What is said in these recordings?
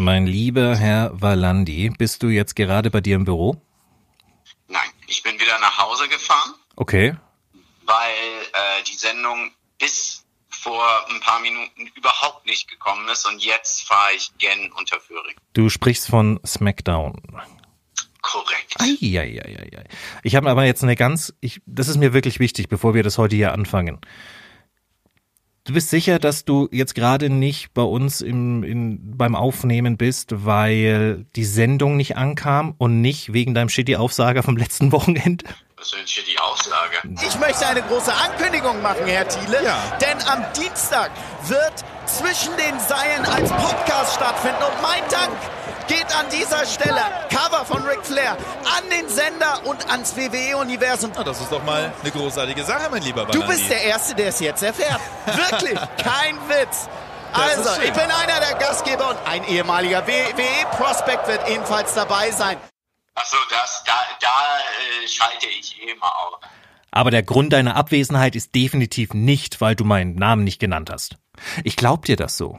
Mein lieber Herr Valandi, bist du jetzt gerade bei dir im Büro? Nein, ich bin wieder nach Hause gefahren. Okay. Weil äh, die Sendung bis vor ein paar Minuten überhaupt nicht gekommen ist und jetzt fahre ich gen Unterföhring. Du sprichst von SmackDown. Korrekt. Eieieiei. Ich habe aber jetzt eine ganz, ich, das ist mir wirklich wichtig, bevor wir das heute hier anfangen. Du bist sicher, dass du jetzt gerade nicht bei uns im, in, beim Aufnehmen bist, weil die Sendung nicht ankam und nicht wegen deinem Shitty-Aufsager vom letzten Wochenende? Was ist denn die Aussage? Ich möchte eine große Ankündigung machen, Herr Thiele. Ja. Denn am Dienstag wird zwischen den Seilen als Podcast stattfinden. Und mein Dank geht an dieser Stelle, Cover von Ric Flair, an den Sender und ans WWE-Universum. Das ist doch mal eine großartige Sache, mein lieber Du Banandi. bist der Erste, der es jetzt erfährt. Wirklich, kein Witz. Das Also, ich bin einer der Gastgeber und ein ehemaliger WWE-Prospect wird ebenfalls dabei sein. Achso, das, da, da äh, schalte ich eh mal auf. Aber der Grund deiner Abwesenheit ist definitiv nicht, weil du meinen Namen nicht genannt hast. Ich glaub dir das so.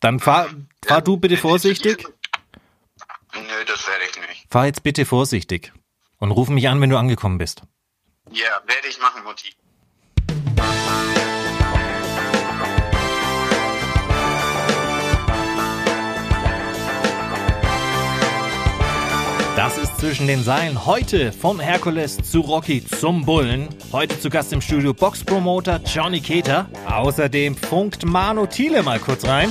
Dann fahr, fahr du bitte vorsichtig. Nö, das werde ich nicht. Fahr jetzt bitte vorsichtig. Und ruf mich an, wenn du angekommen bist. Ja, werde ich machen, Mutti. Das ist zwischen den Seilen. Heute vom Herkules zu Rocky zum Bullen. Heute zu Gast im Studio Boxpromoter Johnny Keter. Außerdem funkt Manu Thiele mal kurz rein.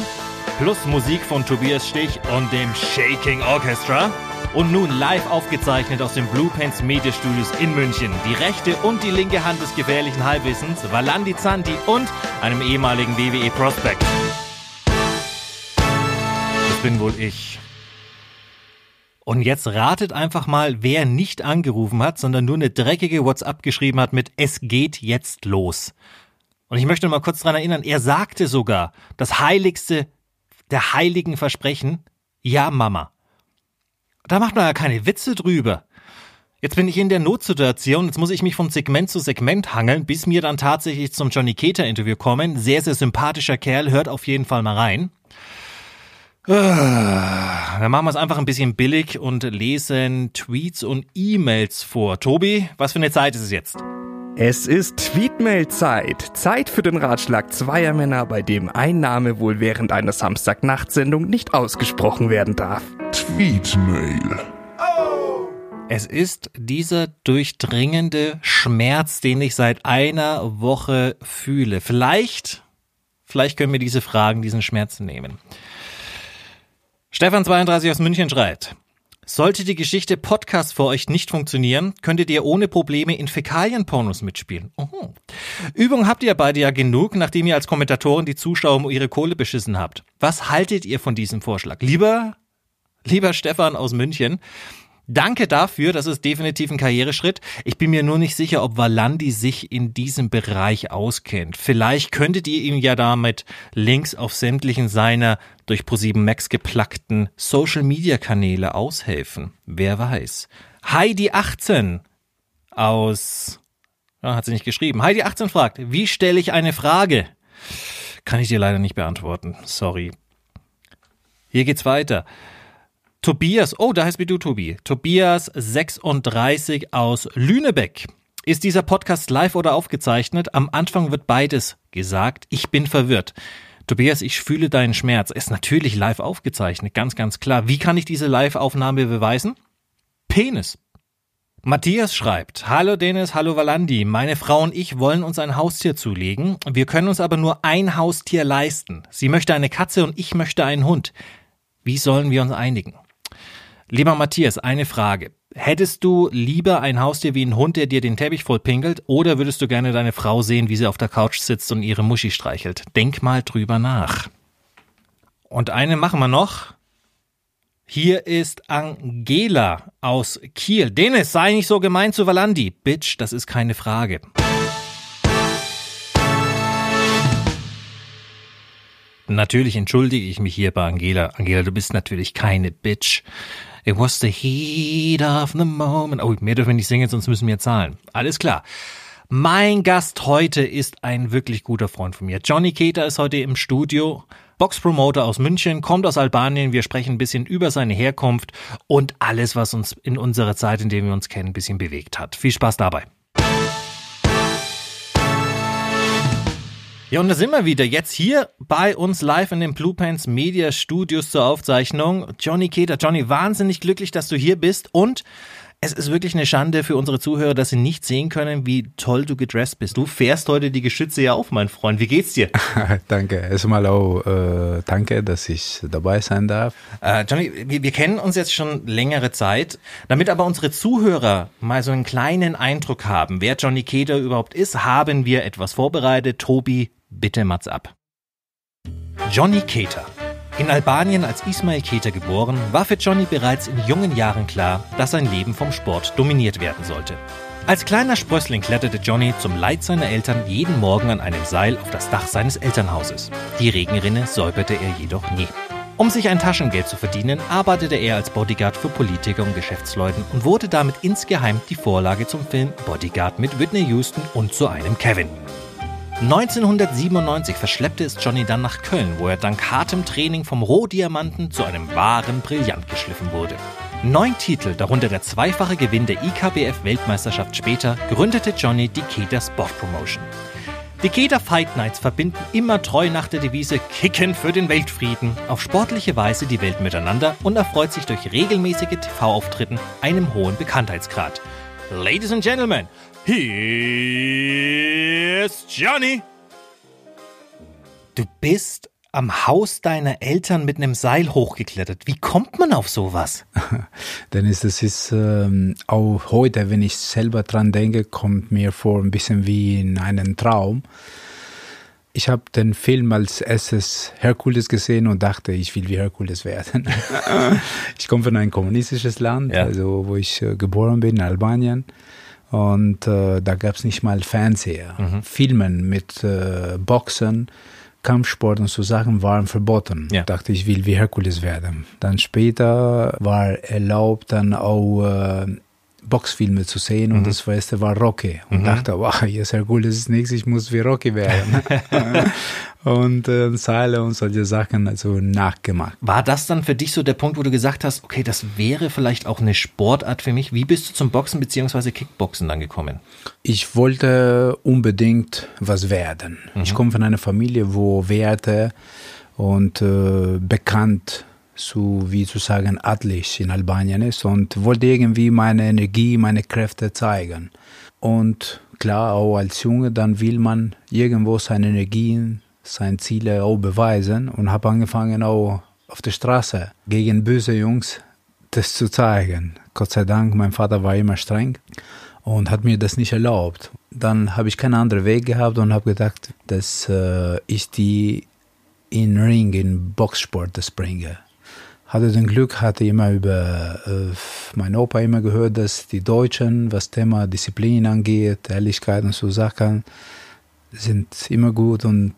Plus Musik von Tobias Stich und dem Shaking Orchestra. Und nun live aufgezeichnet aus den Blue Pants Media Studios in München. Die rechte und die linke Hand des gefährlichen Halbwissens, Valandi Zanti und einem ehemaligen WWE Prospect. Das bin wohl ich. Und jetzt ratet einfach mal, wer nicht angerufen hat, sondern nur eine dreckige WhatsApp geschrieben hat mit Es geht jetzt los. Und ich möchte mal kurz dran erinnern, er sagte sogar das heiligste der heiligen Versprechen, ja Mama. Da macht man ja keine Witze drüber. Jetzt bin ich in der Notsituation, jetzt muss ich mich von Segment zu Segment hangeln, bis mir dann tatsächlich zum Johnny Keter Interview kommen. Sehr, sehr sympathischer Kerl, hört auf jeden Fall mal rein. Ah, Dann machen wir es einfach ein bisschen billig und lesen Tweets und E-Mails vor. Tobi, was für eine Zeit ist es jetzt? Es ist Tweetmail-Zeit. Zeit für den Ratschlag zweier Männer, bei dem ein Name wohl während einer Samstagnachtsendung nicht ausgesprochen werden darf. Tweetmail. Es ist dieser durchdringende Schmerz, den ich seit einer Woche fühle. Vielleicht, vielleicht können wir diese Fragen, diesen Schmerz nehmen. Stefan32 aus München schreibt, sollte die Geschichte Podcast für euch nicht funktionieren, könntet ihr ohne Probleme in Fäkalienpornos mitspielen. Oho. Übung habt ihr beide ja genug, nachdem ihr als Kommentatoren die Zuschauer um ihre Kohle beschissen habt. Was haltet ihr von diesem Vorschlag? Lieber, lieber Stefan aus München, Danke dafür, das ist definitiv ein Karriereschritt. Ich bin mir nur nicht sicher, ob Valandi sich in diesem Bereich auskennt. Vielleicht könntet ihr ihm ja damit Links auf sämtlichen seiner durch Pro7 Max geplackten Social Media Kanäle aushelfen. Wer weiß. Heidi 18 aus, ja, hat sie nicht geschrieben. Heidi 18 fragt, wie stelle ich eine Frage? Kann ich dir leider nicht beantworten. Sorry. Hier geht's weiter. Tobias, oh, da heißt wie du, Tobi. Tobias 36 aus Lünebeck. Ist dieser Podcast live oder aufgezeichnet? Am Anfang wird beides gesagt. Ich bin verwirrt. Tobias, ich fühle deinen Schmerz. Er ist natürlich live aufgezeichnet, ganz, ganz klar. Wie kann ich diese Live-Aufnahme beweisen? Penis. Matthias schreibt, Hallo Dennis, hallo Valandi, meine Frau und ich wollen uns ein Haustier zulegen. Wir können uns aber nur ein Haustier leisten. Sie möchte eine Katze und ich möchte einen Hund. Wie sollen wir uns einigen? Lieber Matthias, eine Frage. Hättest du lieber ein Haustier wie ein Hund, der dir den Teppich voll pinkelt, oder würdest du gerne deine Frau sehen, wie sie auf der Couch sitzt und ihre Muschi streichelt? Denk mal drüber nach. Und eine machen wir noch. Hier ist Angela aus Kiel. Dennis, sei nicht so gemein zu Valandi. Bitch, das ist keine Frage. Natürlich entschuldige ich mich hier bei Angela. Angela, du bist natürlich keine Bitch. It was the heat of the moment. Oh, mehr dürfen wir nicht singen, sonst müssen wir zahlen. Alles klar. Mein Gast heute ist ein wirklich guter Freund von mir. Johnny Keter ist heute im Studio. Boxpromoter aus München, kommt aus Albanien. Wir sprechen ein bisschen über seine Herkunft und alles, was uns in unserer Zeit, in der wir uns kennen, ein bisschen bewegt hat. Viel Spaß dabei. Ja, und da sind wir wieder. Jetzt hier bei uns live in den Blue Pants Media Studios zur Aufzeichnung. Johnny Keter. Johnny, wahnsinnig glücklich, dass du hier bist und es ist wirklich eine Schande für unsere Zuhörer, dass sie nicht sehen können, wie toll du gedresst bist. Du fährst heute die Geschütze ja auf, mein Freund. Wie geht's dir? danke. Erstmal auch äh, danke, dass ich dabei sein darf. Äh, Johnny, wir, wir kennen uns jetzt schon längere Zeit. Damit aber unsere Zuhörer mal so einen kleinen Eindruck haben, wer Johnny Keter überhaupt ist, haben wir etwas vorbereitet. Tobi, bitte Mats ab. Johnny Keter in Albanien als Ismail Keter geboren, war für Johnny bereits in jungen Jahren klar, dass sein Leben vom Sport dominiert werden sollte. Als kleiner Sprössling kletterte Johnny zum Leid seiner Eltern jeden Morgen an einem Seil auf das Dach seines Elternhauses. Die Regenrinne säuberte er jedoch nie. Um sich ein Taschengeld zu verdienen, arbeitete er als Bodyguard für Politiker und Geschäftsleuten und wurde damit insgeheim die Vorlage zum Film Bodyguard mit Whitney Houston und zu einem Kevin. 1997 verschleppte es Johnny dann nach Köln, wo er dank hartem Training vom Rohdiamanten zu einem wahren Brillant geschliffen wurde. Neun Titel, darunter der zweifache Gewinn der IKBF-Weltmeisterschaft später, gründete Johnny die Keter Sport Promotion. Die Keter Fight Nights verbinden immer treu nach der Devise Kicken für den Weltfrieden auf sportliche Weise die Welt miteinander und erfreut sich durch regelmäßige TV-Auftritten einem hohen Bekanntheitsgrad. Ladies and Gentlemen, Here's Johnny. Du bist am Haus deiner Eltern mit einem Seil hochgeklettert. Wie kommt man auf sowas? Dennis, das ist ähm, auch heute, wenn ich selber dran denke, kommt mir vor ein bisschen wie in einen Traum. Ich habe den Film als erstes Herkules gesehen und dachte, ich will wie Herkules werden. ich komme von einem kommunistischen Land, ja. also wo ich äh, geboren bin, in Albanien. Und äh, da gab es nicht mal Fernseher. Mhm. Filmen mit äh, Boxen, Kampfsport und so Sachen waren verboten. Ja. Dachte ich, will wie Herkules werden. Dann später war erlaubt dann auch äh, Boxfilme zu sehen und mhm. das erste war Rocky und mhm. dachte, wow, jetzt Herkules ist nichts, ich muss wie Rocky werden. und äh, Seile und solche Sachen also nachgemacht. War das dann für dich so der Punkt, wo du gesagt hast, okay, das wäre vielleicht auch eine Sportart für mich? Wie bist du zum Boxen bzw. Kickboxen dann gekommen? Ich wollte unbedingt was werden. Mhm. Ich komme von einer Familie, wo Werte und äh, bekannt so wie zu sagen adlig in Albanien ist und wollte irgendwie meine Energie, meine Kräfte zeigen. Und klar, auch als Junge, dann will man irgendwo seine Energien, seine Ziele auch beweisen und habe angefangen auch auf der Straße gegen böse Jungs das zu zeigen. Gott sei Dank, mein Vater war immer streng und hat mir das nicht erlaubt. Dann habe ich keinen anderen Weg gehabt und habe gedacht, dass äh, ich die in Ring, in Boxsport das bringe hatte den Glück, hatte immer über äh, mein Opa immer gehört, dass die Deutschen, was Thema Disziplin angeht, Ehrlichkeit und so Sachen, sind immer gut und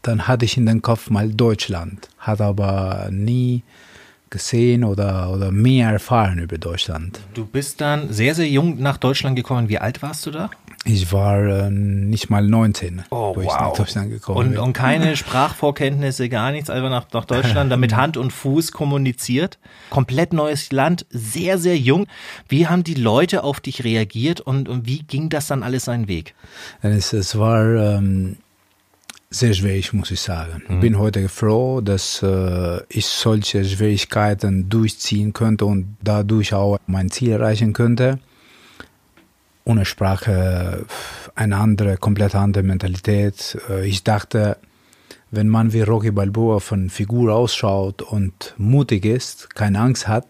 dann hatte ich in den Kopf mal Deutschland, hat aber nie gesehen oder, oder mehr erfahren über Deutschland. Du bist dann sehr, sehr jung nach Deutschland gekommen. Wie alt warst du da? Ich war äh, nicht mal 19, oh, wo wow. ich nach Deutschland gekommen und, bin. Und keine Sprachvorkenntnisse, gar nichts, einfach nach, nach Deutschland, damit Hand und Fuß kommuniziert. Komplett neues Land, sehr, sehr jung. Wie haben die Leute auf dich reagiert und, und wie ging das dann alles seinen Weg? Es, es war ähm, sehr schwierig, muss ich sagen. Ich mhm. bin heute froh, dass äh, ich solche Schwierigkeiten durchziehen könnte und dadurch auch mein Ziel erreichen könnte ohne Sprache eine andere, komplett andere Mentalität. Äh, ich dachte, wenn man wie Rocky Balboa von Figur ausschaut und mutig ist, keine Angst hat,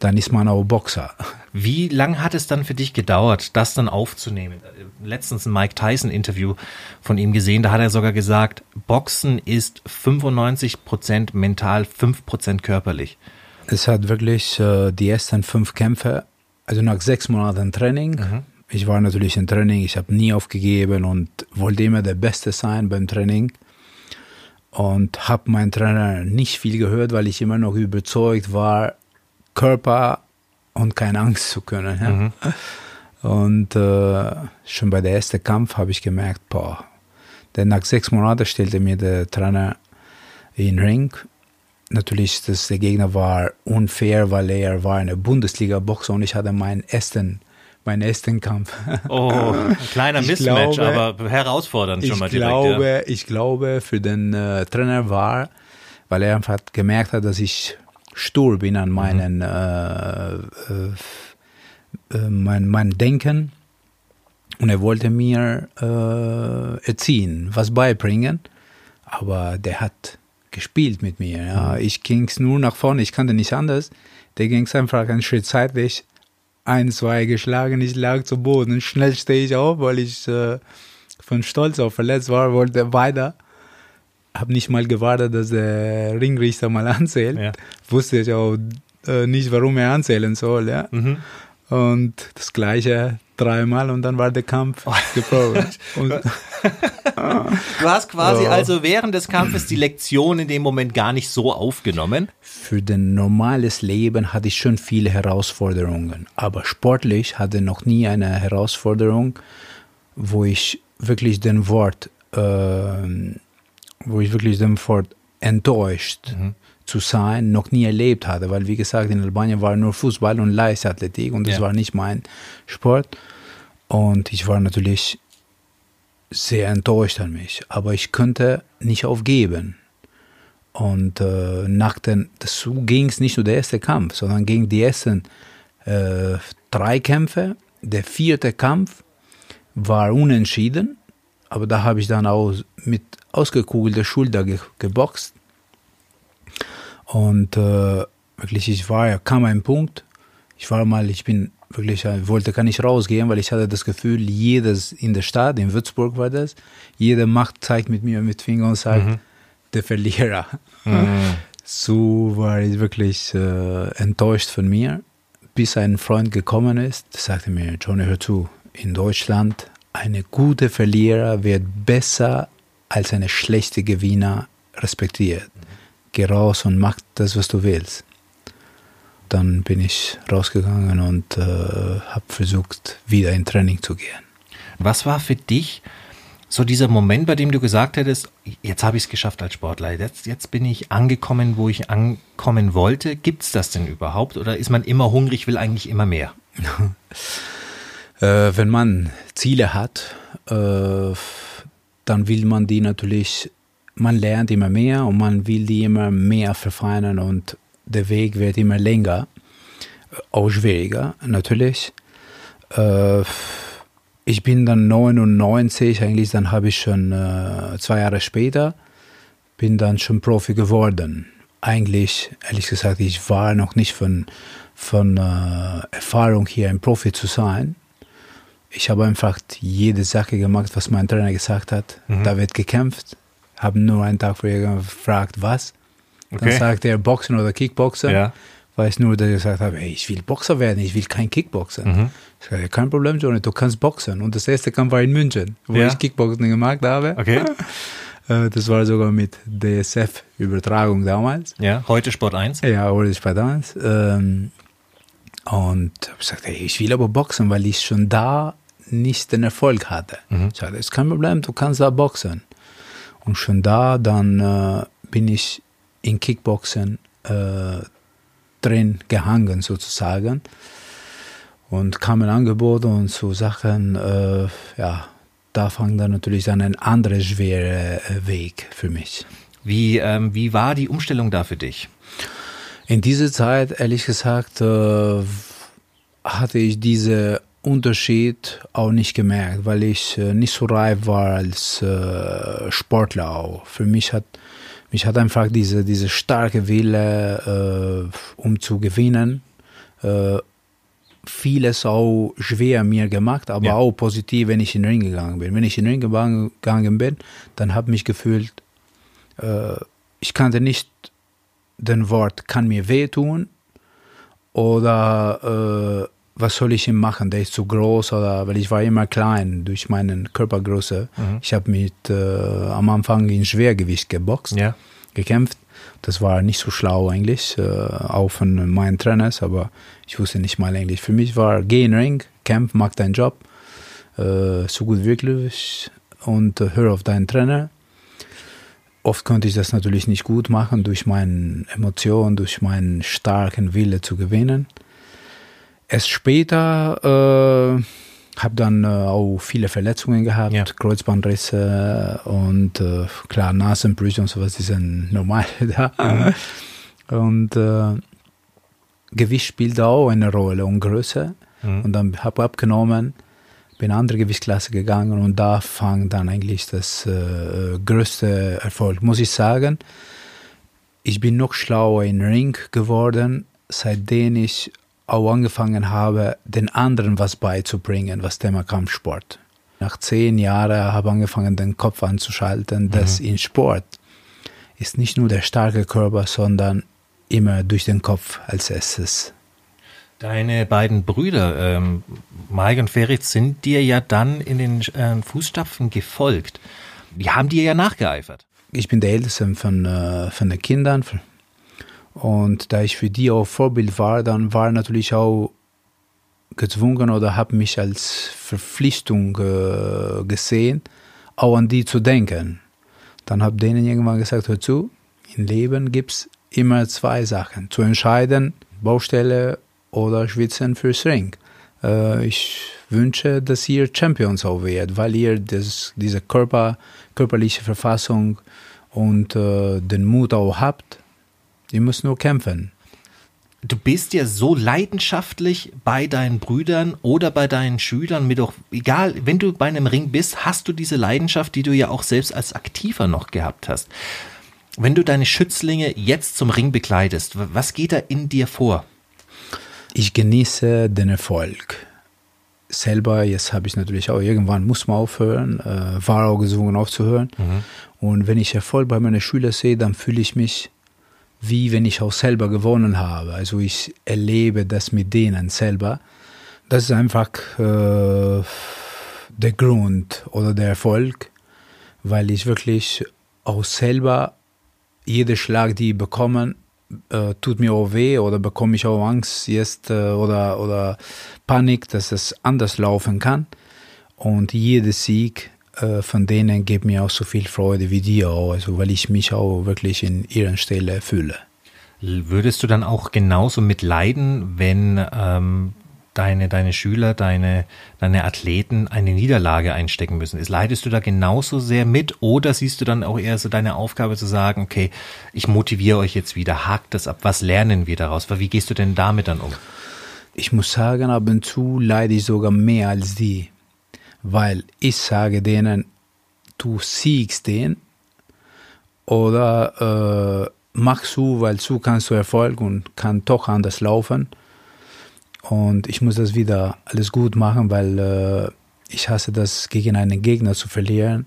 dann ist man auch Boxer. Wie lang hat es dann für dich gedauert, das dann aufzunehmen? Letztens ein Mike Tyson Interview von ihm gesehen, da hat er sogar gesagt, Boxen ist 95 Prozent mental, 5 Prozent körperlich. Es hat wirklich äh, die ersten fünf Kämpfe, also nach sechs Monaten Training, mhm ich war natürlich im Training, ich habe nie aufgegeben und wollte immer der Beste sein beim Training. Und habe meinen Trainer nicht viel gehört, weil ich immer noch überzeugt war, Körper und keine Angst zu können. Ja. Mhm. Und äh, schon bei der ersten Kampf habe ich gemerkt, boah, denn nach sechs Monaten stellte mir der Trainer in den Ring. Natürlich, das, der Gegner war unfair, weil er war eine Bundesliga-Boxer und ich hatte meinen ersten, meinen ersten Kampf. Oh, ein kleiner Ich Mismatch, glaube- aber herausfordernd schon mal direkt. glaube, ja. ich glaube, für den äh, Trainer war, weil er einfach gemerkt hat, dass ich stur bin an meinen, äh, äh, äh, mein, mein Denken. Und er wollte mir äh, erziehen, was beibringen. Aber der hat gespielt mit mir. Ja. Ich ging's nur nach vorne, ich kannte nicht anders. Der ging's einfach einen Schritt seitlich, ein, zwei geschlagen, ich lag zu Boden. Schnell stehe ich auf, weil ich äh, von Stolz auf verletzt war, wollte weiter. Hab nicht mal gewartet, dass der Ringrichter mal anzählt. Ja. Wusste ich auch äh, nicht, warum er anzählen soll. Ja. Mhm. Und das gleiche dreimal und dann war der Kampf geprobt. Und, Du hast quasi Oh. also während des Kampfes die Lektion in dem Moment gar nicht so aufgenommen. für den normales Leben hatte ich schon viele Herausforderungen, aber sportlich hatte noch nie eine Herausforderung, wo ich wirklich den Wort, ähm, wo ich wirklich den Wort enttäuscht zu sein, noch nie erlebt hatte, weil wie gesagt in Albanien war nur Fußball und Leichtathletik und das Ja. war nicht mein Sport und ich war natürlich sehr enttäuscht an mich, aber ich konnte nicht aufgeben. Und äh, nach den, dazu ging es nicht nur der erste Kampf, sondern ging die ersten äh, drei Kämpfe. Der vierte Kampf war unentschieden, aber da habe ich dann auch mit ausgekugelter Schulter ge geboxt. Und äh, wirklich, ich war, ja, kam ein Punkt, ich war mal, ich bin wirklich, ich wollte gar nicht rausgehen, weil ich hatte das Gefühl, jedes in der Stadt, in Würzburg war das, jede Macht zeigt mit mir mit Finger und sagt, der Verlierer. So war ich wirklich äh, enttäuscht von mir, bis ein Freund gekommen ist, sagte mir, Johnny, hör zu, in Deutschland, eine gute Verlierer wird besser als eine schlechte Gewinner respektiert. Geh raus und mach das, was du willst. Dann bin ich rausgegangen und äh, habe versucht, wieder in Training zu gehen. Was war für dich so dieser Moment, bei dem du gesagt hättest, jetzt habe ich es geschafft als Sportler, jetzt, jetzt bin ich angekommen, wo ich ankommen wollte. Gibt es das denn überhaupt oder ist man immer hungrig, will eigentlich immer mehr? Äh, wenn man Ziele hat, äh, dann will man die natürlich, man lernt immer mehr und man will die immer mehr verfeinern und der Weg wird immer länger, äh, auch schwieriger natürlich. Äh, ich bin dann 99, eigentlich dann habe ich schon äh, zwei Jahre später, bin dann schon Profi geworden. Eigentlich, ehrlich gesagt, ich war noch nicht von, von äh, Erfahrung hier ein Profi zu sein. Ich habe einfach jede Sache gemacht, was mein Trainer gesagt hat. Da wird gekämpft. Habe nur einen Tag vorher gefragt, was. Dann Okay. sagt er Boxen oder Kickboxen. Ja. Weiß nur, dass ich gesagt habe, hey, ich will Boxer werden, ich will kein Kickboxen. Mhm. Ich sage, kein Problem, Johnny, du kannst boxen. Und das erste Kampf war in München, wo Ja. ich Kickboxen gemacht habe. Okay. Äh, Das war sogar mit DSF-Übertragung damals. Ja, heute Sport 1. Ja, ich bei damals. Ähm, und habe gesagt, hey, ich will aber boxen, weil ich schon da nicht den Erfolg hatte. Ich sagte, ist kein Problem, du kannst da boxen. Und schon da, dann äh, bin ich in Kickboxen äh, drin gehangen sozusagen. Und kam ein Angebot und so Sachen, äh, ja, da fang dann natürlich dann ein anderer schwerer äh, Weg für mich. Wie, ähm, wie war die Umstellung da für dich? In dieser Zeit, ehrlich gesagt, äh, hatte ich diesen Unterschied auch nicht gemerkt, weil ich äh, nicht so reif war als äh, Sportler auch. Für mich hat mich hat einfach diese, diese starke Wille, äh, um zu gewinnen, äh, vieles auch schwer mir gemacht, aber Ja. auch positiv, wenn ich in den Ring gegangen bin. Wenn ich in den Ring gegangen bin, dann habe mich gefühlt, äh, ich kannte nicht den Wort kann mir wehtun oder äh, was soll ich ihm machen, der ist zu groß oder weil ich war immer klein durch meine Körpergröße. Ich habe mit äh, am Anfang in Schwergewicht geboxt, Ja. gekämpft. Das war nicht so schlau eigentlich, äh, auch von meinen Trainers, aber ich wusste nicht mal Englisch. Für mich war geh in den Ring, kämpf, mach deinen Job äh, so gut wirklich und äh, hör auf deinen Trainer. Oft konnte ich das natürlich nicht gut machen durch meine Emotionen, durch meinen starken Wille zu gewinnen. Erst später äh, habe dann äh, auch viele Verletzungen gehabt, Ja. Kreuzbandrisse und äh, klar Nasenbrüche und sowas, die sind normal da. Und äh, Gewicht spielt auch eine Rolle und Größe. Und dann habe ich abgenommen, bin in eine andere Gewichtsklasse gegangen und da fang dann eigentlich das äh, größte Erfolg. Muss ich sagen, ich bin noch schlauer in Ring geworden, seitdem ich auch angefangen habe, den anderen was beizubringen, was Thema Kampfsport. Nach zehn Jahren habe ich angefangen, den Kopf anzuschalten, dass in Sport ist nicht nur der starke Körper, sondern immer durch den Kopf als erstes. Deine beiden Brüder, ähm, Mike und Feritz, sind dir ja dann in den äh, Fußstapfen gefolgt. Die haben dir ja nachgeeifert. ich bin der Älteste von, äh, von den Kindern. Und da ich für die auch Vorbild war, dann war natürlich auch gezwungen oder habe mich als Verpflichtung äh, gesehen, auch an die zu denken. Dann habe denen irgendwann gesagt, hör zu, im Leben gibt es immer zwei Sachen. Zu entscheiden, Baustelle oder Schwitzen fürs Ring. Äh, ich wünsche, dass ihr Champions auch werdet, weil ihr das, diese Körper, körperliche Verfassung und äh, den Mut auch habt. Ihr müsst nur kämpfen. Du bist ja so leidenschaftlich bei deinen Brüdern oder bei deinen Schülern, mir doch egal, wenn du bei einem Ring bist, hast du diese Leidenschaft, die du ja auch selbst als Aktiver noch gehabt hast. Wenn du deine Schützlinge jetzt zum Ring begleitest, was geht da in dir vor? Ich genieße den Erfolg. Selber, jetzt habe ich natürlich auch, irgendwann muss man aufhören, äh, war auch gezwungen aufzuhören. Und wenn ich Erfolg bei meinen Schülern sehe, dann fühle ich mich wie wenn ich auch selber gewonnen habe. Also ich erlebe das mit denen selber. Das ist einfach äh, der Grund oder der Erfolg, weil ich wirklich auch selber jeder Schlag, die ich bekomme, äh, tut mir auch weh oder bekomme ich auch Angst jetzt äh, oder, oder Panik, dass es anders laufen kann. Und jeder Sieg äh, von denen gibt mir auch so viel Freude wie dir also weil ich mich auch wirklich in ihren Stelle fühle. Würdest du dann auch genauso mitleiden, wenn ähm, deine, deine Schüler, deine, deine Athleten eine Niederlage einstecken müssen? Ist, leidest du da genauso sehr mit oder siehst du dann auch eher so deine Aufgabe zu sagen, okay, ich motiviere euch jetzt wieder, hakt das ab, was lernen wir daraus? Wie gehst du denn damit dann um? Ich muss sagen, ab und zu leide ich sogar mehr als die, weil ich sage denen, du siegst den oder äh, mach zu, weil zu kannst du Erfolg und kann doch anders laufen. Und ich muss das wieder alles gut machen, weil äh, ich hasse das, gegen einen Gegner zu verlieren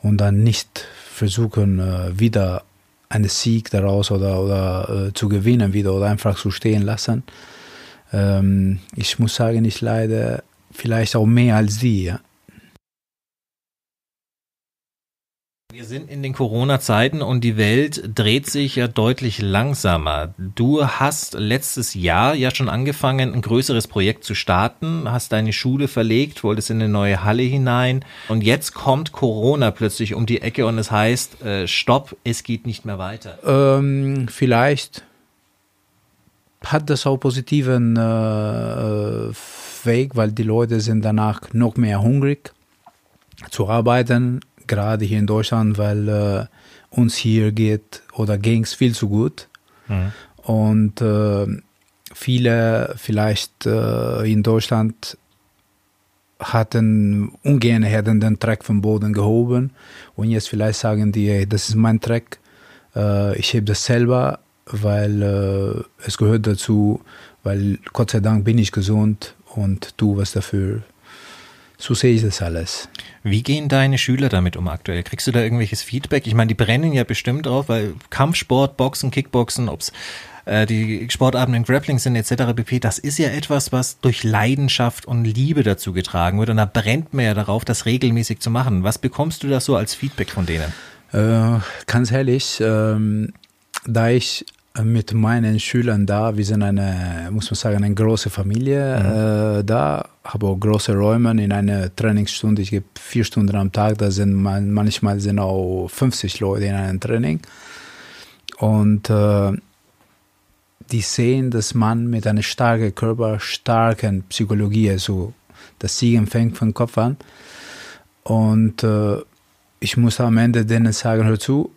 und dann nicht versuchen, äh, wieder einen Sieg daraus oder, oder äh, zu gewinnen wieder oder einfach zu stehen lassen. Ähm, ich muss sagen, ich leide vielleicht auch mehr als sie. Ja. Wir sind in den Corona-Zeiten und die Welt dreht sich ja deutlich langsamer. Du hast letztes Jahr ja schon angefangen, ein größeres Projekt zu starten, hast deine Schule verlegt, wolltest in eine neue Halle hinein und jetzt kommt Corona plötzlich um die Ecke und es heißt, äh, stopp, es geht nicht mehr weiter. Ähm, vielleicht hat das auch positiven äh, Weg, weil die Leute sind danach noch mehr hungrig zu arbeiten, gerade hier in Deutschland, weil äh, uns hier geht oder ging es viel zu gut. Und äh, viele vielleicht äh, in Deutschland hatten ungern hätten den Track vom Boden gehoben. Und jetzt vielleicht sagen die, hey, das ist mein Track, äh, ich hebe das selber, weil äh, es gehört dazu, weil Gott sei Dank bin ich gesund und tu was dafür. So sehe ich das alles. Wie gehen deine Schüler damit um aktuell? Kriegst du da irgendwelches Feedback? Ich meine, die brennen ja bestimmt drauf, weil Kampfsport, Boxen, Kickboxen, ob's äh, die Sportarten im Grappling sind etc. pp. Das ist ja etwas, was durch Leidenschaft und Liebe dazu getragen wird und da brennt man ja darauf, das regelmäßig zu machen. Was bekommst du da so als Feedback von denen? Äh, ganz ehrlich, ähm, da ich mit meinen Schülern da. Wir sind eine, muss man sagen, eine große Familie Mhm. äh, da. Habe auch große Räume in einer Trainingsstunde. Ich gebe vier Stunden am Tag. Da sind man, manchmal sind auch 50 Leute in einem Training. Und äh, die sehen, dass man mit einer starken Körper, starken Psychologie, also das Siegen fängt von Kopf an. Und äh, ich muss am Ende denen sagen, hör zu,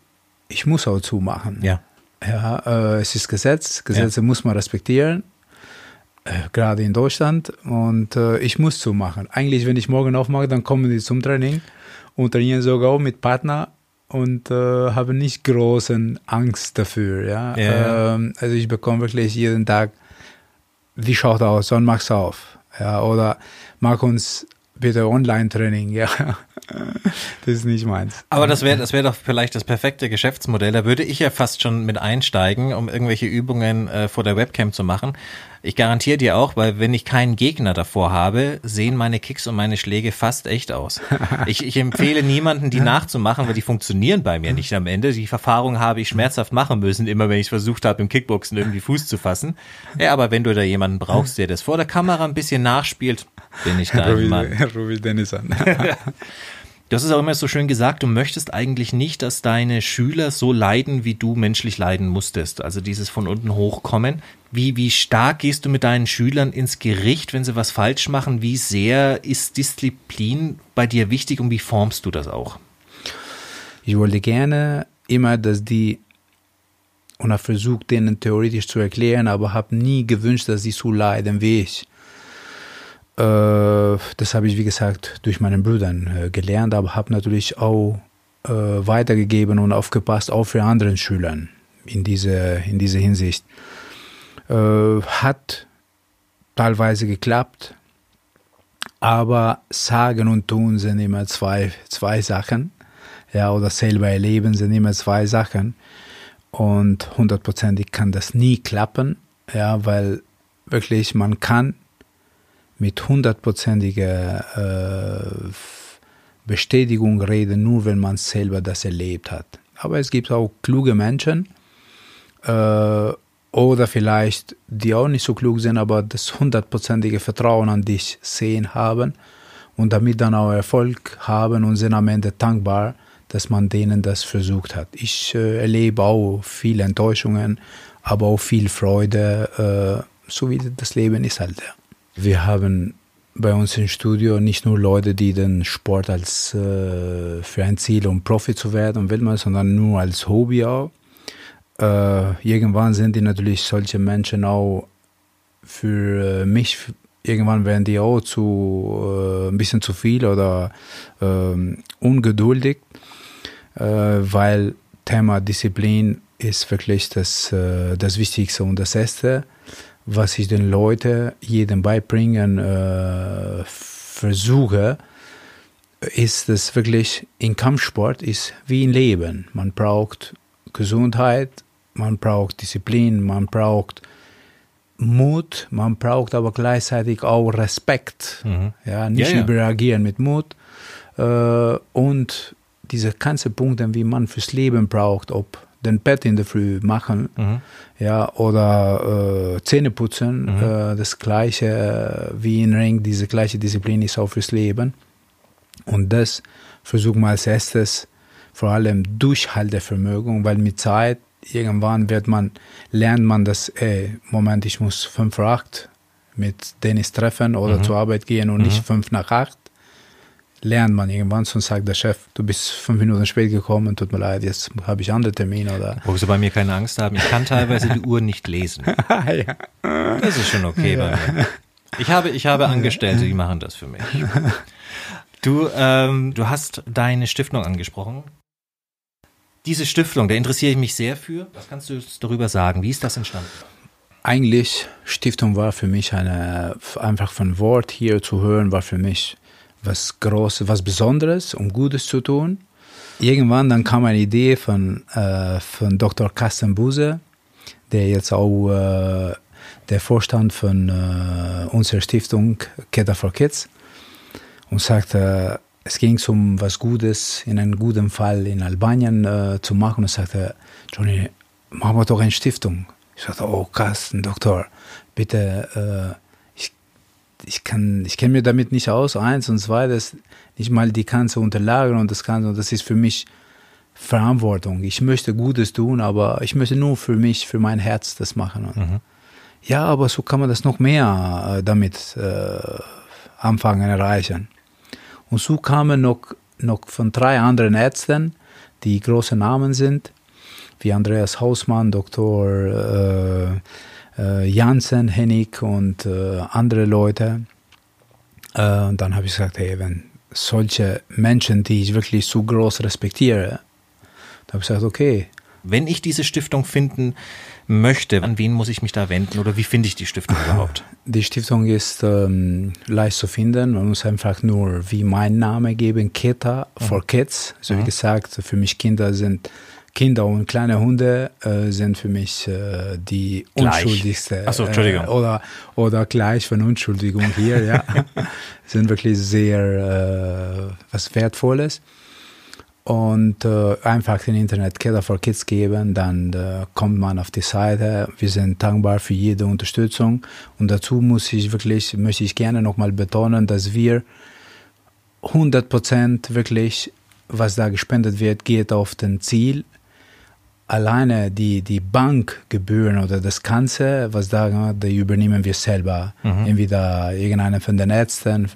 ich muss auch zumachen. Ja. Ja, äh, es ist Gesetz, Gesetze muss man respektieren, äh, gerade in Deutschland. Und äh, ich muss zumachen. Eigentlich, wenn ich morgen aufmache, dann kommen die zum Training und trainieren sogar auch mit Partner und äh, haben nicht großen Angst dafür. Ja? Ja. Ähm, also ich bekomme wirklich jeden Tag, wie schaut aus, wann machst du auf? Ja, oder mach uns bitte Online-Training, ja. Das ist nicht meins. Aber das wäre das wäre doch vielleicht das perfekte Geschäftsmodell. Da würde ich ja fast schon mit einsteigen, um irgendwelche Übungen äh, vor der Webcam zu machen. Ich garantiere dir auch, weil wenn ich keinen Gegner davor habe, sehen meine Kicks und meine Schläge fast echt aus. Ich, ich empfehle niemanden, die nachzumachen, weil die funktionieren bei mir nicht am Ende. Die Erfahrung habe ich schmerzhaft machen müssen, immer wenn ich versucht habe, im Kickboxen irgendwie Fuß zu fassen. Ja, aber wenn du da jemanden brauchst, der das vor der Kamera ein bisschen nachspielt, bin ich dein Mann. Ruby Dennis an. Du hast es auch immer so schön gesagt, du möchtest eigentlich nicht, dass deine Schüler so leiden, wie du menschlich leiden musstest. Also dieses von unten hochkommen. Wie, wie stark gehst du mit deinen Schülern ins Gericht, wenn sie was falsch machen? Wie sehr ist Disziplin bei dir wichtig und wie formst du das auch? Ich wollte gerne immer, dass die, und habe versucht, denen theoretisch zu erklären, aber habe nie gewünscht, dass sie so leiden wie ich. Äh, das habe ich, wie gesagt, durch meinen Brüdern äh, gelernt, aber habe natürlich auch äh, weitergegeben und aufgepasst, auch für anderen Schülern in diese, in diese Hinsicht. Hat teilweise geklappt, aber sagen und tun sind immer zwei, zwei Sachen. Ja, oder selber erleben sind immer zwei Sachen. Und hundertprozentig kann das nie klappen, ja, weil wirklich man kann mit hundertprozentiger äh, Bestätigung reden, nur wenn man selber das erlebt hat. Aber es gibt auch kluge Menschen äh, oder vielleicht die auch nicht so klug sind, aber das hundertprozentige Vertrauen an dich sehen haben und damit dann auch Erfolg haben und sind am Ende dankbar, dass man denen das versucht hat. Ich äh, erlebe auch viele Enttäuschungen, aber auch viel Freude, so wie das Leben ist halt. Ja. Wir haben bei uns im Studio nicht nur Leute, die den Sport als äh, für ein Ziel, um Profi zu werden und man, sondern nur als Hobby auch. Äh, irgendwann sind die natürlich solche Menschen auch für äh, mich, irgendwann werden die auch zu äh, ein bisschen zu viel oder ähm, ungeduldig, äh, weil Thema Disziplin ist wirklich das, äh, das Wichtigste und das Erste was ich den Leuten jedem beibringen äh, versuche, ist es wirklich in Kampfsport ist wie im Leben. Man braucht Gesundheit, man braucht Disziplin, man braucht Mut, man braucht aber gleichzeitig auch Respekt. Mhm. Ja, nicht Ja, ja. überreagieren mit Mut. Äh, und diese ganzen Punkte, wie man fürs Leben braucht, ob den Bett in der Früh machen, Mhm. ja, oder äh, Zähne putzen, äh, das gleiche äh, wie in Ring, diese gleiche Disziplin ist auch fürs Leben. Und das versuchen wir als erstes vor allem Durchhaltevermögen, weil mit Zeit irgendwann wird man, lernt man das, ey, Moment, ich muss fünf vor acht mit Dennis treffen oder zur Arbeit gehen und nicht fünf nach acht. Lernt man irgendwann, sonst sagt der Chef, du bist fünf Minuten spät gekommen, tut mir leid, jetzt habe ich andere Termine oder Brauchst du bei mir keine Angst haben. Ich kann teilweise die Uhr nicht lesen. ja. Das ist schon okay bei mir. Ich habe, ich habe Angestellte, die machen das für mich. Du, ähm, du hast deine Stiftung angesprochen. Diese Stiftung, da interessiere ich mich sehr für. Was kannst du darüber sagen? Wie ist das entstanden? Eigentlich, Stiftung war für mich eine, einfach von Wort hier zu hören, war für mich was Großes, was Besonderes, um Gutes zu tun. Irgendwann dann kam eine Idee von, äh, von Dr. Carsten Buse, der jetzt auch äh, der Vorstand von äh, unserer Stiftung Keta for Kids und sagte, es ging um was Gutes, in einem guten Fall in Albanien äh, zu machen und sagte, Johnny, machen wir doch eine Stiftung. Ich sagte, oh Carsten, Doktor, bitte, äh, ich, kann, ich kenne mir damit nicht aus, eins und zweites, nicht mal die ganze Unterlagen und das Ganze, und das ist für mich Verantwortung. Ich möchte Gutes tun, aber ich möchte nur für mich, für mein Herz das machen. Mhm. Ja, aber so kann man das noch mehr äh, damit äh, anfangen, erreichen. Und so kamen noch, noch von drei anderen Ärzten, die große Namen sind, wie Andreas Hausmann, Dr. Äh, äh, Jansen, Hennig und äh, andere Leute. Äh, und dann habe ich gesagt, hey, wenn solche Menschen, die ich wirklich so groß respektiere, da habe ich gesagt, okay. Wenn ich diese Stiftung finden möchte, an wen muss ich mich da wenden oder wie finde ich die Stiftung überhaupt? Die Stiftung ist ähm, leicht zu finden. Man muss einfach nur wie mein Name geben, Keta for mhm. Kids. Also mhm. wie gesagt, für mich Kinder sind Kinder und kleine Hunde äh, sind für mich äh, die gleich. unschuldigste. Achso, Entschuldigung. Äh, oder, oder gleich von Unschuldigung hier, ja. sind wirklich sehr äh, was Wertvolles. Und äh, einfach den Internet Killer for Kids geben, dann äh, kommt man auf die Seite. Wir sind dankbar für jede Unterstützung. Und dazu muss ich wirklich, möchte ich gerne nochmal betonen, dass wir 100 Prozent wirklich, was da gespendet wird, geht auf den Ziel alleine die, die Bankgebühren oder das Ganze, was da, die übernehmen wir selber. Mhm. Entweder irgendeiner von den Ärzten,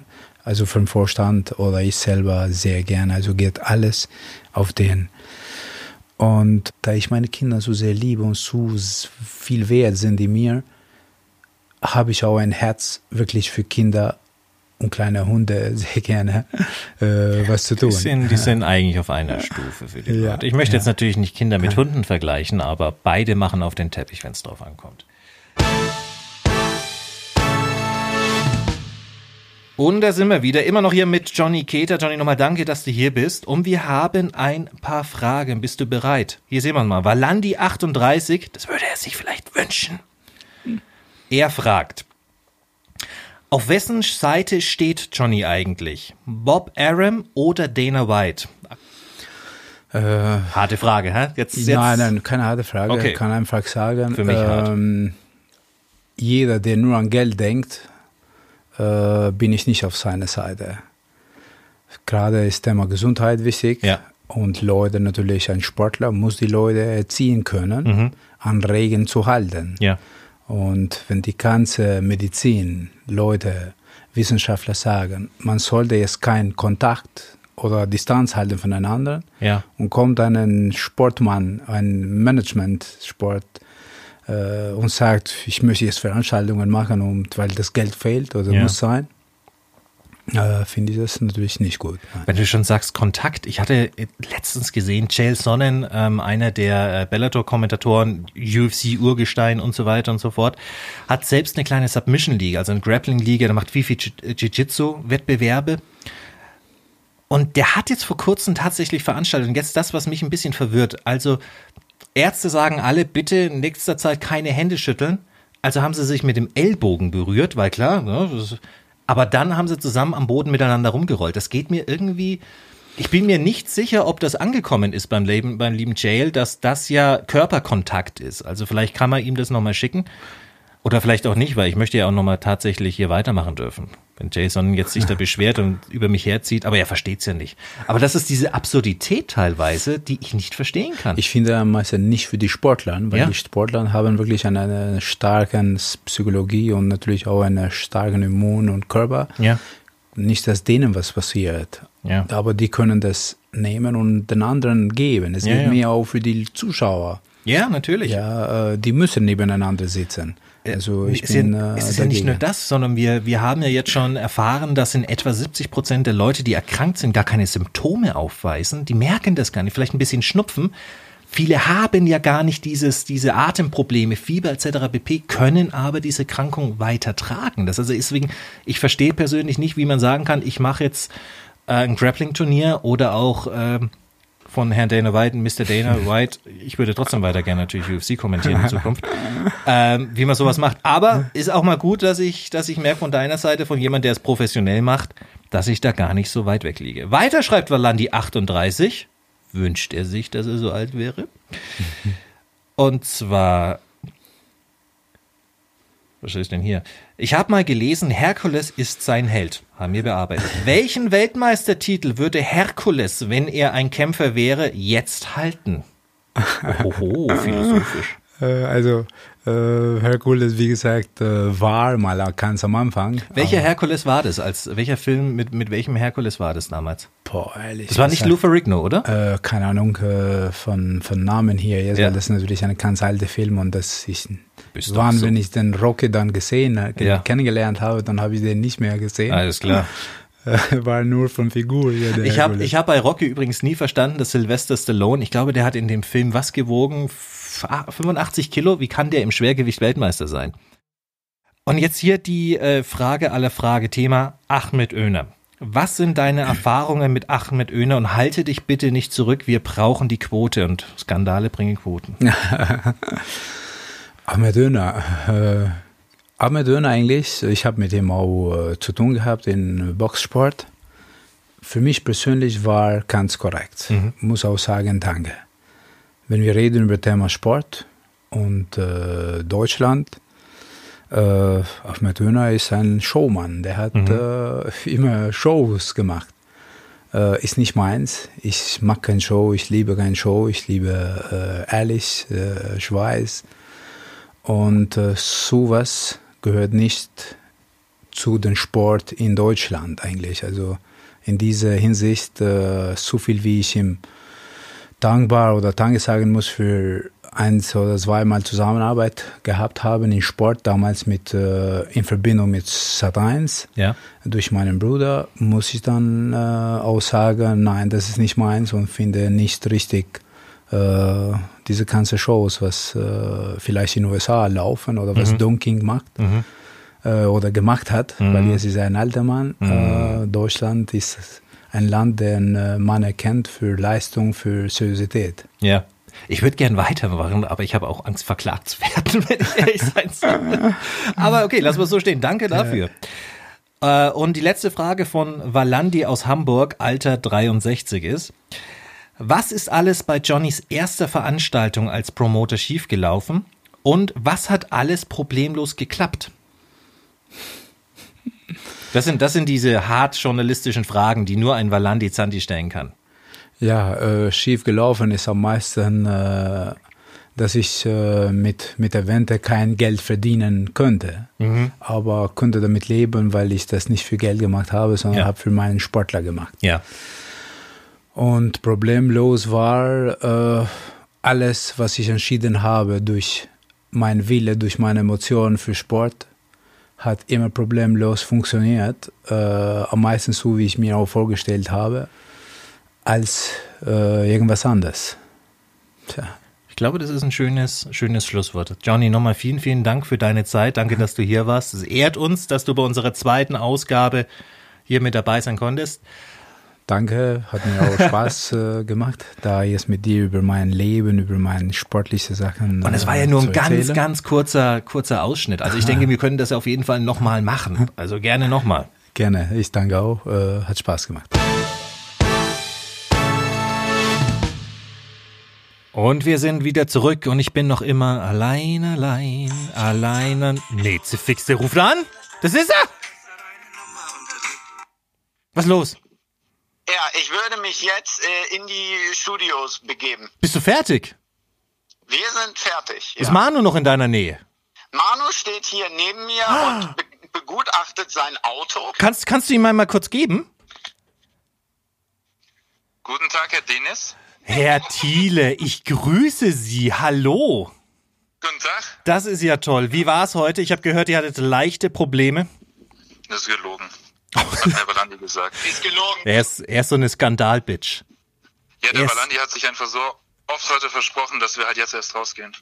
also vom Vorstand oder ich selber sehr gerne. Also geht alles auf den. Und da ich meine Kinder so sehr liebe und so viel wert sind die mir, habe ich auch ein Herz wirklich für Kinder und kleine Hunde sehr gerne äh, was zu tun. Die sind, die sind eigentlich auf einer Stufe für die ja, Leute. Ich möchte ja. jetzt natürlich nicht Kinder mit Hunden vergleichen, aber beide machen auf den Teppich, wenn es drauf ankommt. Und da sind wir wieder, immer noch hier mit Johnny Keter. Johnny, nochmal danke, dass du hier bist. Und wir haben ein paar Fragen. Bist du bereit? Hier sehen wir mal. Valandi 38, das würde er sich vielleicht wünschen. Er fragt, auf wessen Seite steht Johnny eigentlich? Bob Aram oder Dana White? Äh, harte Frage, hä? Jetzt, jetzt. Nein, nein, keine harte Frage. Okay. Ich kann einfach sagen, Für mich ähm, jeder, der nur an Geld denkt, äh, bin ich nicht auf seiner Seite. Gerade ist Thema Gesundheit wichtig. Ja. Und Leute, natürlich ein Sportler, muss die Leute erziehen können, mhm. an Regen zu halten. Ja. Und wenn die ganze Medizin, Leute, Wissenschaftler sagen, man sollte jetzt keinen Kontakt oder Distanz halten voneinander ja. und kommt ein Sportmann, ein Management-Sport äh, und sagt, ich möchte jetzt Veranstaltungen machen, und, weil das Geld fehlt oder ja. muss sein, äh, finde ich das natürlich nicht gut. Nein. Wenn du schon sagst Kontakt, ich hatte letztens gesehen, Chael Sonnen, ähm, einer der äh, Bellator-Kommentatoren, UFC-Urgestein und so weiter und so fort, hat selbst eine kleine Submission-Liga, also eine Grappling-Liga, der macht viel, Jiu-Jitsu-Wettbewerbe. Und der hat jetzt vor kurzem tatsächlich veranstaltet, und jetzt das, was mich ein bisschen verwirrt. Also, Ärzte sagen alle, bitte in nächster Zeit keine Hände schütteln. Also haben sie sich mit dem Ellbogen berührt, weil klar, ne, das aber dann haben sie zusammen am Boden miteinander rumgerollt. Das geht mir irgendwie. Ich bin mir nicht sicher, ob das angekommen ist beim, Leben, beim lieben Jail, dass das ja Körperkontakt ist. Also vielleicht kann man ihm das nochmal schicken. Oder vielleicht auch nicht, weil ich möchte ja auch nochmal tatsächlich hier weitermachen dürfen. Wenn Jason jetzt sich da beschwert und über mich herzieht, aber er versteht's ja nicht. Aber das ist diese Absurdität teilweise, die ich nicht verstehen kann. Ich finde am meisten nicht für die Sportler, weil ja? die Sportler haben wirklich eine, eine starke Psychologie und natürlich auch einen starken Immun und Körper. Ja. Nicht, dass denen was passiert. Ja. Aber die können das nehmen und den anderen geben. Es ja, geht ja. mehr auch für die Zuschauer. Ja, natürlich. Ja, äh, die müssen nebeneinander sitzen. Äh, also ich es bin, ja, äh, es ist ja nicht nur das, sondern wir, wir haben ja jetzt schon erfahren, dass in etwa 70 Prozent der Leute, die erkrankt sind, gar keine Symptome aufweisen. Die merken das gar nicht. Vielleicht ein bisschen Schnupfen. Viele haben ja gar nicht dieses, diese Atemprobleme, Fieber etc. pp, können aber diese Krankung weiter tragen. Das also deswegen, ich verstehe persönlich nicht, wie man sagen kann, ich mache jetzt äh, ein Grappling-Turnier oder auch äh, von Herrn Dana White und Mr. Dana White. Ich würde trotzdem weiter gerne natürlich UFC kommentieren in Zukunft, ähm, wie man sowas macht. Aber ist auch mal gut, dass ich, dass ich merke von deiner Seite, von jemand, der es professionell macht, dass ich da gar nicht so weit weg liege. Weiter schreibt Valandi 38. Wünscht er sich, dass er so alt wäre? Und zwar. Was ist denn hier? Ich habe mal gelesen, Herkules ist sein Held. Haben wir bearbeitet. Welchen Weltmeistertitel würde Herkules, wenn er ein Kämpfer wäre, jetzt halten? Oho, philosophisch. Äh, also äh, Herkules, wie gesagt, äh, war mal ganz am Anfang. Welcher Herkules war das? Als welcher Film mit, mit welchem Herkules war das damals? Boah, ehrlich. Das war nicht Lou Ferrigno, oder? Äh, keine Ahnung äh, von, von Namen hier jetzt, Ja. weil das ist natürlich ein ganz alter Film und das ist Bist wann, so. wenn ich den Rocky dann gesehen, äh, Ja. kennengelernt habe, dann habe ich den nicht mehr gesehen. Alles klar. war nur von Figur. Der Ich habe hab bei Rocky übrigens nie verstanden, dass Sylvester Stallone, ich glaube, der hat in dem Film was gewogen? F- ah, 85 Kilo? Wie kann der im Schwergewicht Weltmeister sein? Und jetzt hier die äh, Frage aller Frage, Thema Ahmed Öner. Was sind deine Erfahrungen mit Ahmed Öner und halte dich bitte nicht zurück, wir brauchen die Quote und Skandale bringen Quoten. Ahmed Döner. Äh, Ahmed Döner eigentlich, ich habe mit ihm auch äh, zu tun gehabt in Boxsport. Für mich persönlich war ganz korrekt. Muss auch sagen, danke. Wenn wir reden über Thema Sport und äh, Deutschland, äh, Ahmed Döner ist ein Showmann. Der hat äh, immer Shows gemacht. Äh, ist nicht meins. Ich mag kein Show, ich liebe kein Show, ich liebe äh, ehrlich, äh, Schweiß. Und äh, sowas gehört nicht zu dem Sport in Deutschland eigentlich. Also in dieser Hinsicht, äh, so viel wie ich ihm dankbar oder Danke sagen muss für eins oder zweimal Zusammenarbeit gehabt haben in Sport, damals mit, äh, in Verbindung mit Sat1 Ja. durch meinen Bruder, muss ich dann äh, auch sagen, nein, das ist nicht meins und finde nicht richtig äh, diese ganzen Shows, was äh, vielleicht in den USA laufen oder was Don King macht äh, oder gemacht hat, weil jetzt ist ein alter Mann. Äh, Deutschland ist ein Land, den äh, man erkennt für Leistung, für Seriosität. Ja. Ich würde gern weitermachen, aber ich habe auch Angst, verklagt zu werden, wenn ich ehrlich sein soll. Aber okay, lassen wir es so stehen. Danke dafür. Äh, Und die letzte Frage von Valandi aus Hamburg, Alter 63 ist. Was ist alles bei Johnnys erster Veranstaltung als Promoter schiefgelaufen? Und was hat alles problemlos geklappt? Das sind, das sind diese hart journalistischen Fragen, die nur ein Valandi Zanti stellen kann. Ja, äh, schief gelaufen ist am meisten, äh, dass ich äh, mit, mit Evente kein Geld verdienen könnte. Aber konnte damit leben, weil ich das nicht für Geld gemacht habe, sondern Ja. habe für meinen Sportler gemacht. Ja. Und problemlos war äh, alles, was ich entschieden habe durch meinen Wille, durch meine Emotionen für Sport, hat immer problemlos funktioniert. Äh, am meisten so, wie ich mir auch vorgestellt habe, als äh, irgendwas anderes. Tja. Ich glaube, das ist ein schönes, schönes Schlusswort. Johnny, nochmal vielen, vielen Dank für deine Zeit. Danke, dass du hier warst. Es ehrt uns, dass du bei unserer zweiten Ausgabe hier mit dabei sein konntest. Danke, hat mir auch Spaß äh, gemacht, da jetzt mit dir über mein Leben, über meine sportliche Sachen. Und es war äh, ja nur zu ein ganz, erzählen. ganz kurzer, kurzer Ausschnitt. Also ich denke, wir können das auf jeden Fall nochmal machen. Also gerne nochmal. Gerne, ich danke auch, äh, hat Spaß gemacht. Und wir sind wieder zurück und ich bin noch immer allein, allein, alleine. Nee, Zifix, der ruft an. Das ist er. Was los? Ja, ich würde mich jetzt äh, in die Studios begeben. Bist du fertig? Wir sind fertig. Ist Ja. Manu noch in deiner Nähe? Manu steht hier neben mir und be begutachtet sein Auto. Kannst, kannst du ihm mal kurz geben? Guten Tag, Herr Denis. Herr Thiele, ich grüße Sie. Hallo. Guten Tag. Das ist ja toll. Wie war es heute? Ich habe gehört, ihr hattet leichte Probleme. Das ist gelogen. Hat der Valandi gesagt. Ist gelogen. Er ist, er ist so eine Skandalbitch. Ja, der. Valandi hat sich einfach so oft heute versprochen, dass wir halt jetzt erst rausgehen.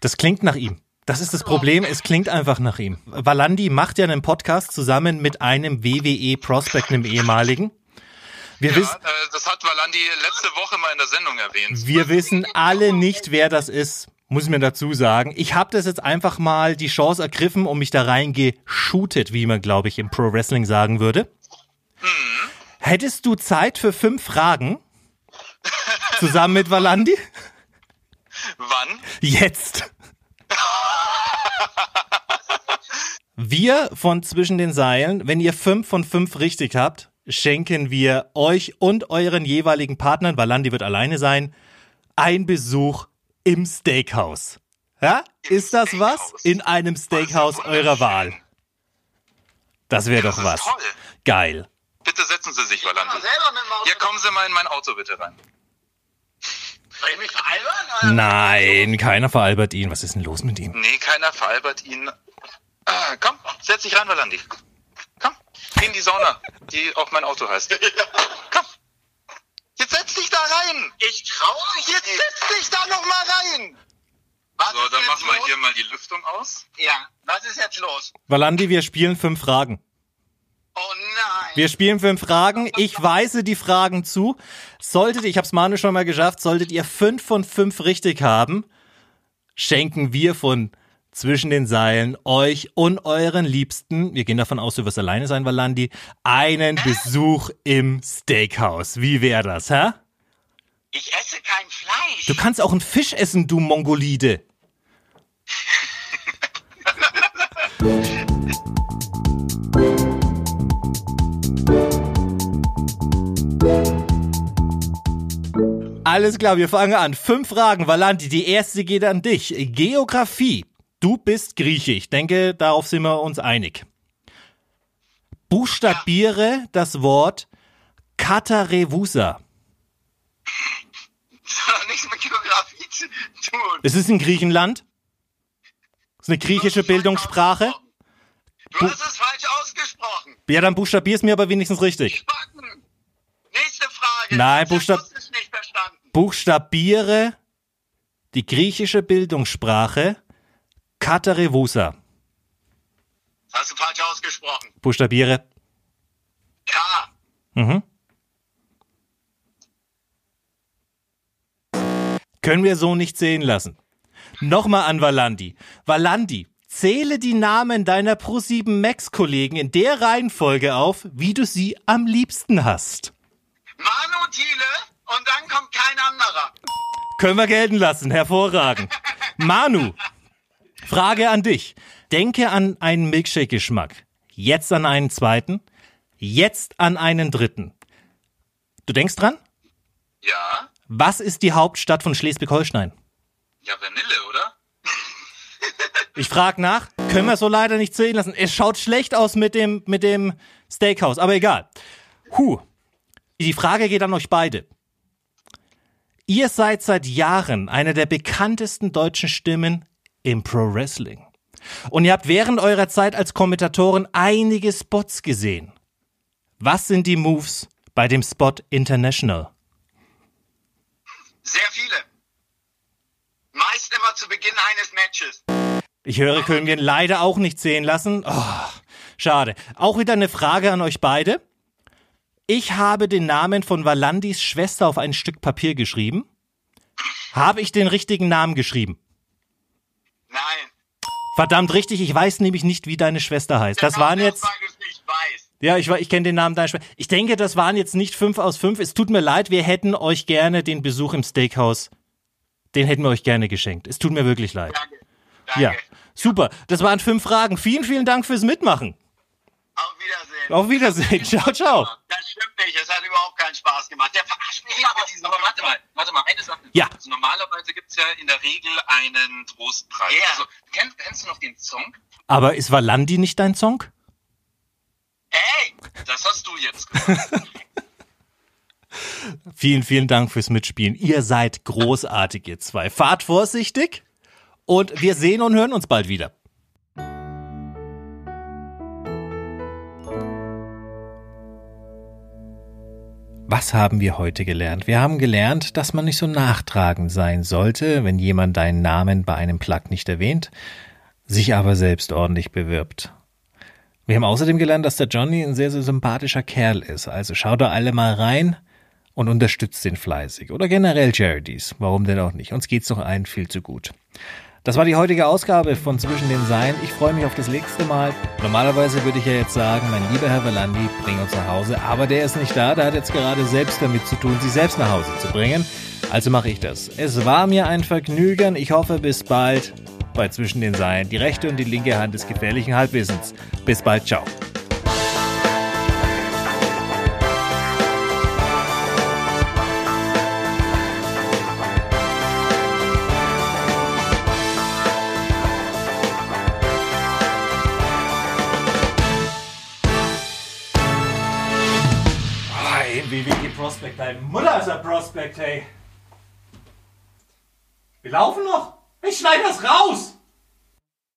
Das klingt nach ihm. Das ist das Problem, es klingt einfach nach ihm. Valandi macht ja einen Podcast zusammen mit einem WWE-Prospect, einem ehemaligen. Wir, Ja, wiss, äh, das hat Valandi letzte Woche mal in der Sendung erwähnt. wir wissen alle nicht, wer das ist, muss ich mir dazu sagen. Ich habe das jetzt einfach mal die Chance ergriffen und mich da reingeshootet, wie man, glaube ich, im Pro Wrestling sagen würde. Hättest du Zeit für fünf Fragen? Zusammen mit Valandi? Wann? Jetzt. Wir von Zwischen den Seilen, wenn ihr fünf von fünf richtig habt, schenken wir euch und euren jeweiligen Partnern, Valandi wird alleine sein, ein Besuch im Steakhouse. Ja? Ist das was? In einem Steakhouse eurer Wahl. Das wäre doch was. toll. Geil. Bitte setzen Sie sich, Auto. Ja, kommen Sie mal in mein Auto bitte rein. Soll ich mich veralbern? Nein, keiner veralbert ihn. Was ist denn los mit ihm? Nee, keiner veralbert ihn. Ah, komm, setz dich rein, Valandi. Komm, geh in die Sauna, die auch mein Auto heißt. Komm. Jetzt setz dich da rein. Ich traue mich Jetzt setz dich da noch mal rein. Was So, dann machen wir los? hier mal die Lüftung aus. Ja, was ist jetzt los? Valandi, wir spielen fünf Fragen. Oh nein. Wir spielen fünf Fragen. Ich weise die Fragen zu. Solltet ihr, ich habe es Manu schon mal geschafft, solltet ihr fünf von fünf richtig haben, schenken wir von zwischen den Seilen euch und euren Liebsten, wir gehen davon aus, du wirst alleine sein, Valandi, einen Besuch im Steakhouse. Wie wäre das, hä? Ich esse kein Fleisch. Du kannst auch einen Fisch essen, du Mongolide. Alles klar, wir fangen an. Fünf Fragen, Valanti. Die erste geht an dich. Geografie. Du bist Grieche. Ich denke, darauf sind wir uns einig. Buchstabiere das Wort Katarevousa. Das hat nichts mit Geografie zu tun. Es ist in Griechenland. Es ist eine griechische Bildungssprache. Du hast es falsch ausgesprochen. Ja, dann buchstabier es mir aber wenigstens richtig. Nächste Frage. Nein, Buchstab-. Buchstabiere die griechische Bildungssprache Katarevousa. Das hast du falsch ausgesprochen. Buchstabiere. K. Mhm. Können wir so nicht sehen lassen. Nochmal an Valandi. Valandi, zähle die Namen deiner Pro7 Max-Kollegen in der Reihenfolge auf, wie du sie am liebsten hast. Manu Thiele und dann kommt kein anderer. Können wir gelten lassen, hervorragend. Manu, Frage an dich. Denke an einen Milkshake-Geschmack. Jetzt an einen zweiten. Jetzt an einen dritten. Du denkst dran? Ja, Was ist die Hauptstadt von Schleswig-Holstein? ja, Vanille, oder? Ich frage nach. Können wir so leider nicht zählen lassen. Es schaut schlecht aus mit dem, mit dem Steakhouse, aber egal. Huh. Die Frage geht an euch beide. Ihr seid seit Jahren eine der bekanntesten deutschen Stimmen im Pro Wrestling. Und ihr habt während eurer Zeit als Kommentatoren einige Spots gesehen. Was sind die Moves bei dem Spot International? Sehr viele. Meist immer zu Beginn eines Matches. Ich höre, können wir ihn leider auch nicht sehen lassen. Oh, schade. Auch wieder eine Frage an euch beide. Ich habe den Namen von Valandis Schwester auf ein Stück Papier geschrieben. Habe ich den richtigen Namen geschrieben? Nein. Verdammt richtig, ich weiß nämlich nicht, wie deine Schwester heißt. Das waren jetzt. Ja, ich, ich kenne den Namen deiner Schwester. Ich denke, das waren jetzt nicht fünf aus fünf. Es tut mir leid, wir hätten euch gerne den Besuch im Steakhouse. Den hätten wir euch gerne geschenkt. Es tut mir wirklich leid. Danke. Danke. Ja, super. Das waren fünf Fragen. Vielen, vielen Dank fürs Mitmachen. Auf Wiedersehen. Auf Wiedersehen. Ciao, ciao. Das stimmt nicht. Es hat überhaupt keinen Spaß gemacht. Der verarscht mich Ja, aber aber, aber warte mal, warte mal, eine Sache. Ja. Also normalerweise gibt's ja in der Regel einen Trostpreis. Ja. Also, kennst, kennst du noch den Song? Aber ist Valandi nicht dein Song? Hey! Das hast du jetzt gesagt. Vielen, vielen Dank fürs Mitspielen. Ihr seid großartig, ihr zwei. Fahrt vorsichtig und wir sehen und hören uns bald wieder. Was haben wir heute gelernt? Wir haben gelernt, dass man nicht so nachtragend sein sollte, wenn jemand deinen Namen bei einem Plug nicht erwähnt, sich aber selbst ordentlich bewirbt. Wir haben außerdem gelernt, dass der Johnny ein sehr, sehr sympathischer Kerl ist. Also schaut da alle mal rein und unterstützt den fleißig. Oder generell Charities. Warum denn auch nicht? Uns geht's doch allen viel zu gut. Das war die heutige Ausgabe von Zwischen den Seilen. Ich freue mich auf das nächste Mal. Normalerweise würde ich ja jetzt sagen, mein lieber Herr Valandi, bring uns nach Hause. Aber der ist nicht da. Der hat jetzt gerade selbst damit zu tun, sich selbst nach Hause zu bringen. Also mache ich das. Es war mir ein Vergnügen. Ich hoffe, bis bald bei Zwischen den Seilen. Die rechte und die linke Hand des gefährlichen Halbwissens. Bis bald. Ciao. Deine Mutter ist ein Prospect, hey. Wir laufen noch. Ich schneide das raus.